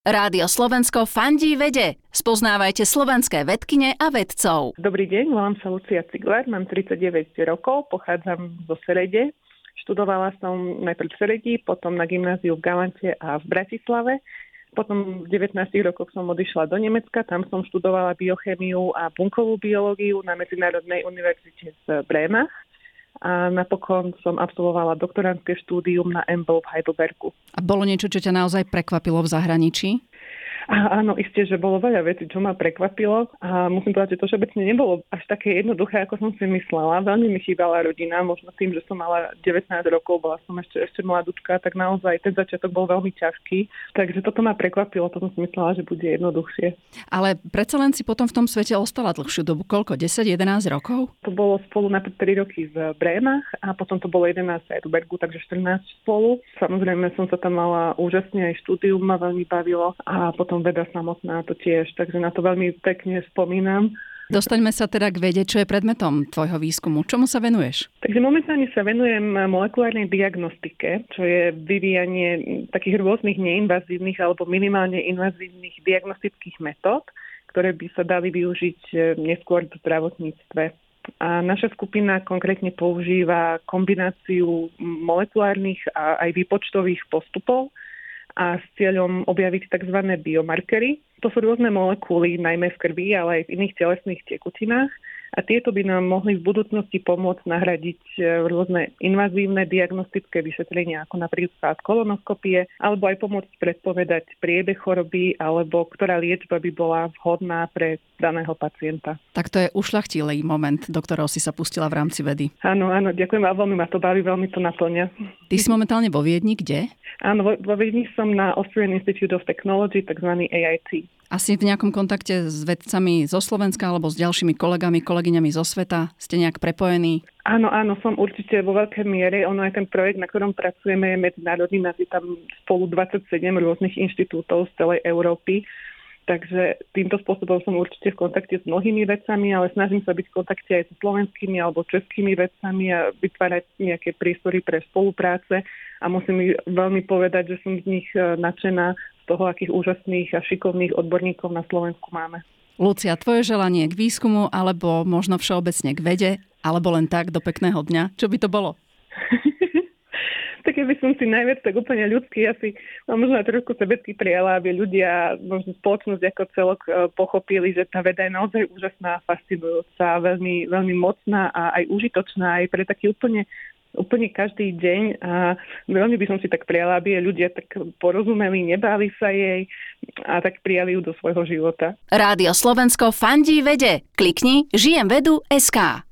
Rádio Slovensko fandí vede. Spoznávajte slovenské vedkine a vedcov. Dobrý deň, volám sa Lucia Cigler, mám 39 rokov, pochádzam zo Serede. Študovala som najprv v Seredi, potom na gymnáziu v Galante a v Bratislave. Potom v 19 rokoch som odišla do Nemecka, tam som študovala biochemiu a bunkovú biológiu na Medzinárodnej univerzite v Brémach a napokon som absolvovala doktorantské štúdium na MBO v Heidelbergu. A bolo niečo, čo ťa naozaj prekvapilo v zahraničí? A áno, isté, že bolo veľa vecí, čo ma prekvapilo a musím povedať, že to všeobecne nebolo až také jednoduché, ako som si myslela. Veľmi mi chýbala rodina, možno tým, že som mala 19 rokov, bola som ešte, ešte mladúčka, tak naozaj ten začiatok bol veľmi ťažký. Takže toto ma prekvapilo, to som si myslela, že bude jednoduchšie. Ale predsa len si potom v tom svete ostala dlhšiu dobu, koľko? 10-11 rokov? To bolo spolu na 3 roky v Brémach a potom to bolo 11 v Edbergu, takže 14 spolu. Samozrejme som sa tam mala úžasne, aj štúdium ma veľmi bavilo a potom potom veda samotná to tiež, takže na to veľmi pekne spomínam. Dostaňme sa teda k vede, čo je predmetom tvojho výskumu. Čomu sa venuješ? Takže momentálne sa venujem molekulárnej diagnostike, čo je vyvíjanie takých rôznych neinvazívnych alebo minimálne invazívnych diagnostických metód, ktoré by sa dali využiť e, neskôr v zdravotníctve. A naša skupina konkrétne používa kombináciu molekulárnych a aj výpočtových postupov, a s cieľom objaviť tzv. biomarkery. To sú rôzne molekuly, najmä v krvi, ale aj v iných telesných tekutinách a tieto by nám mohli v budúcnosti pomôcť nahradiť e, rôzne invazívne diagnostické vyšetrenia, ako napríklad kolonoskopie, alebo aj pomôcť predpovedať priebeh choroby, alebo ktorá liečba by bola vhodná pre daného pacienta. Tak to je ušlachtilý moment, do ktorého si sa pustila v rámci vedy. Áno, áno, ďakujem a veľmi ma to baví, veľmi to naplňa. Ty si momentálne vo Viedni, kde? Áno, vo, vo Viedni som na Austrian Institute of Technology, tzv. AIT. Asi v nejakom kontakte s vedcami zo Slovenska alebo s ďalšími kolegami, kolegyňami zo sveta? Ste nejak prepojení? Áno, áno, som určite vo veľkej miere. Ono je ten projekt, na ktorom pracujeme, je medzinárodný, nás je tam spolu 27 rôznych inštitútov z celej Európy. Takže týmto spôsobom som určite v kontakte s mnohými vecami, ale snažím sa byť v kontakte aj so slovenskými alebo českými vecami a vytvárať nejaké priestory pre spolupráce. A musím veľmi povedať, že som z nich eh, nadšená toho, akých úžasných a šikovných odborníkov na Slovensku máme. Lucia, tvoje želanie k výskumu alebo možno všeobecne k vede, alebo len tak do pekného dňa, čo by to bolo? Keby som si najviac tak úplne ľudský, asi mám možno trošku sebecky prijala, aby ľudia, možno spoločnosť ako celok e, pochopili, že tá veda je naozaj úžasná, fascinujúca, veľmi, veľmi mocná a aj užitočná aj pre taký úplne úplne každý deň a veľmi by som si tak prijala, aby ľudia tak porozumeli, nebáli sa jej a tak prijali ju do svojho života. Rádio Slovensko fandí vede. Klikni žijem vedu SK.